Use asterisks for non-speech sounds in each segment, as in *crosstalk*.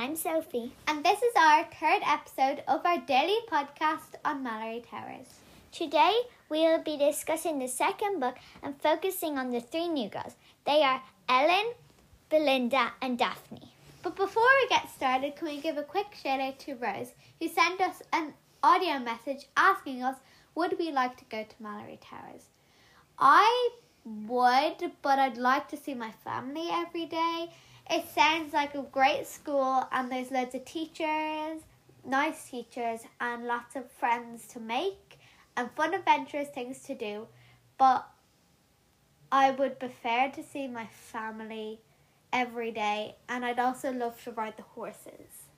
I'm Sophie. And this is our third episode of our daily podcast on Malory Towers. Today we will be discussing the second book and focusing on the three new girls. They are Ellen, Belinda, and Daphne. But before we get started, can we give a quick shout out to Rose, who sent us an audio message asking us would we like to go to Malory Towers? I would, but I'd like to see my family every day. It sounds like a great school, and there's loads of teachers, nice teachers, and lots of friends to make, and fun, adventurous things to do. But I would prefer to see my family every day, and I'd also love to ride the horses.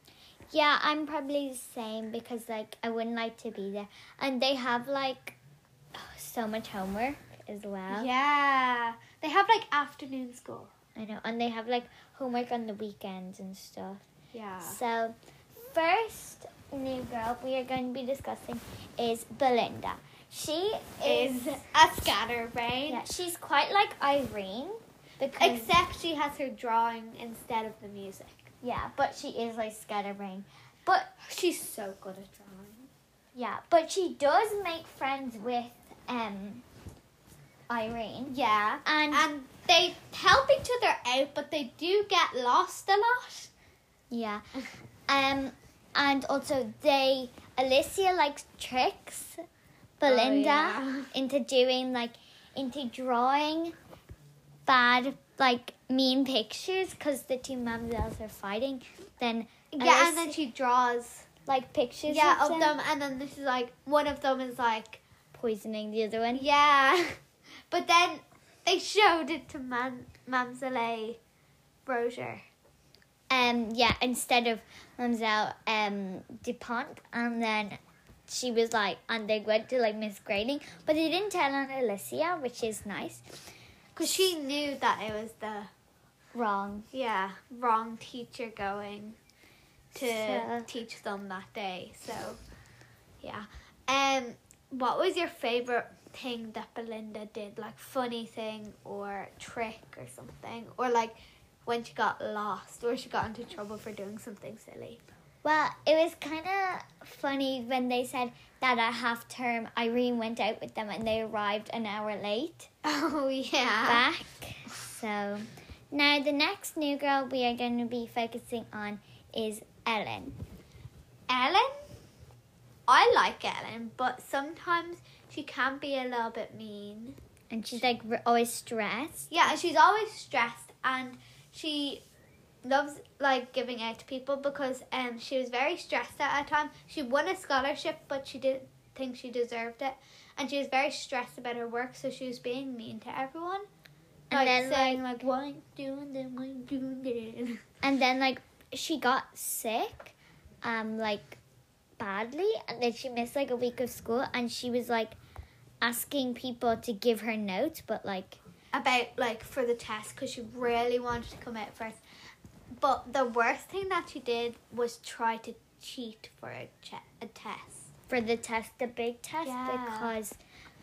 Yeah, I'm probably the same because like I wouldn't like to be there, and they have like so much homework as well. Yeah, they have like afternoon school. I know, and they have like homework on the weekends and stuff. Yeah. So, first new girl we are going to be discussing is Belinda. She Is is a scatterbrain. yeah, she's quite like Irene because Except she has her drawing instead of the music. yeah, but she is like scatterbrain. But She's so good at drawing. yeah, but she does make friends with um Irene. Yeah. And, And they help each other out, but they do get lost a lot. yeah. Um and also they Alicia likes tricks Belinda yeah. *laughs* into doing like into drawing bad like mean pictures because the two mam'zelles are fighting. Then Yeah, Alicia- and then she draws. like pictures Yeah, of, of them, and then this is like one of them is like poisoning the other one. yeah, *laughs* but then they showed it to Man Mam'zelle Rougier. Um, yeah, instead of Mam'zelle um Dupont, and then she was like, and they went to like Miss Grayling, but they didn't tell on Alicia, which is nice. Because she knew that it was the Wrong. yeah wrong teacher going to So- teach them that day. So yeah. Um, what was your favorite thing that Belinda did? Like funny thing or trick or something, or like when she got lost or she got into trouble for doing something silly. Well, it was kind of funny when they said that at half term Irene went out with them and they arrived an hour late *laughs* Oh yeah. back. So now the next new girl we are going to be focusing on is Ellen. Ellen, I like Ellen, but sometimes she can be a little bit mean. And she's like always stressed. Yeah, she's always stressed and she loves like giving out to people because um she was very stressed at a time. She won a scholarship but she didn't think she deserved it. And she was very stressed about her work, so she was being mean to everyone. And Like then, saying like, why you doing that, why you doing that? And then like she got sick, um, like badly, and then she missed like a week of school, and she was like asking people to give her notes, but like about like for the test because she really wanted to come out first. But the worst thing that she did was try to cheat for a, che- a test. for the test, the big test, Yeah. because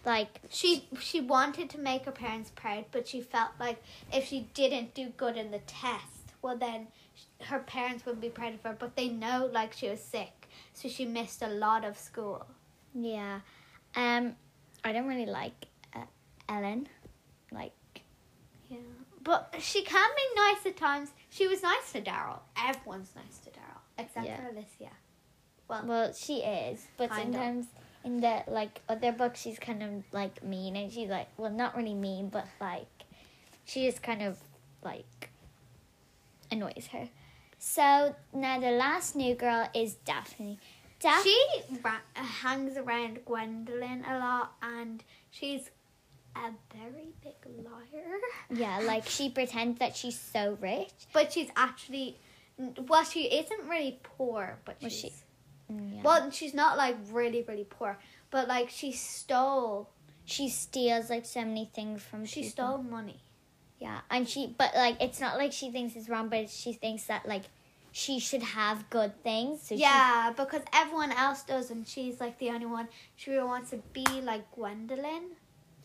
like She she wanted to make her parents proud, but she felt like if she didn't do good in the test, well then her parents wouldn't be proud of her. But they know like she was sick, so she missed a lot of school. yeah, um, I don't really like uh, Ellen, like Yeah, but she can be nice at times. She was nice to Darrell. Everyone's nice to Darrell except Yeah. for Alicia. Well, well she is, but Kind of. sometimes. In the like other books, she's kind of like mean, and she's like, well, not really mean, but like, she just kind of like annoys her. So now the last new girl is Daphne. Daphne, She ra- hangs around Gwendoline a lot, and she's a very big liar. yeah, like she pretends that she's so rich. But she's actually, well, she isn't really poor, but she's she- Mm, Yeah. well, she's not like really really poor, but like she stole, she steals like so many things from. she people. stole money. Yeah, and she, but like, it's not like she thinks it's wrong, but she thinks that like she should have good things. So she- yeah, because everyone else does, and she's like the only one. She really wants to be like Gwendoline.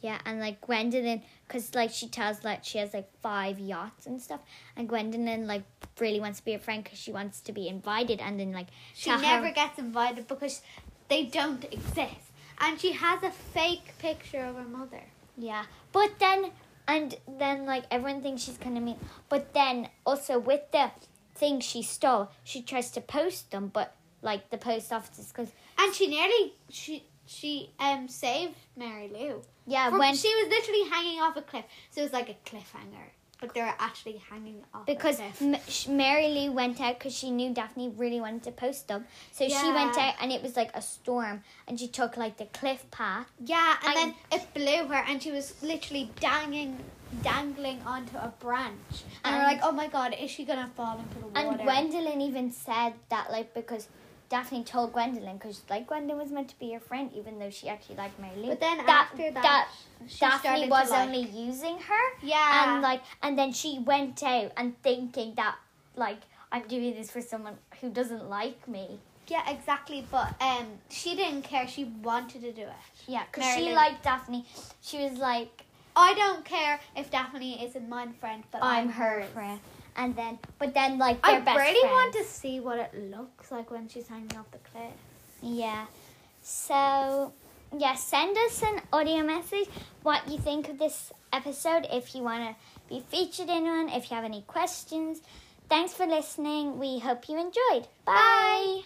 Yeah, and like Gwendoline, because like she tells like she has like five yachts and stuff, and Gwendoline like really wants to be a friend because she wants to be invited, and then like She tell her- never gets invited because they don't exist. And she has a fake picture of her mother. Yeah, but then and then like everyone thinks she's kind of mean. But then also with the things she stole, she tries to post them, but like the post office is because And she nearly she she um saved Mary Lou. yeah when she was literally hanging off a cliff, so it was like a cliffhanger. But they were actually hanging off because. M- Mary Lou went out because she knew Daphne really wanted to post them, so she went out and it was like a storm, and she took like the cliff path. Yeah, and I- then it blew her, and she was literally dangling, dangling onto a branch. And, we're like, oh my god, is she gonna fall into the water? And Gwendoline even said that like because Daphne told Gwendoline because like Gwendoline was meant to be her friend even though she actually liked Mary But then that, after that, that she Daphne was like, only using her yeah, and like and then she went out and thinking that like I'm doing this for someone who doesn't like me. yeah, exactly. But um, she didn't care. She wanted to do it. Yeah, because she liked Daphne. She was like I don't care if Daphne isn't my friend, but I'm, I'm, her friend. And then but then like I really friends. want to see what it looks like when she's hanging off the cliff. Yeah. So, yeah, send us an audio message what you think of this episode if you want to be featured in one, if you have any questions. Thanks for listening. We hope you enjoyed. Bye.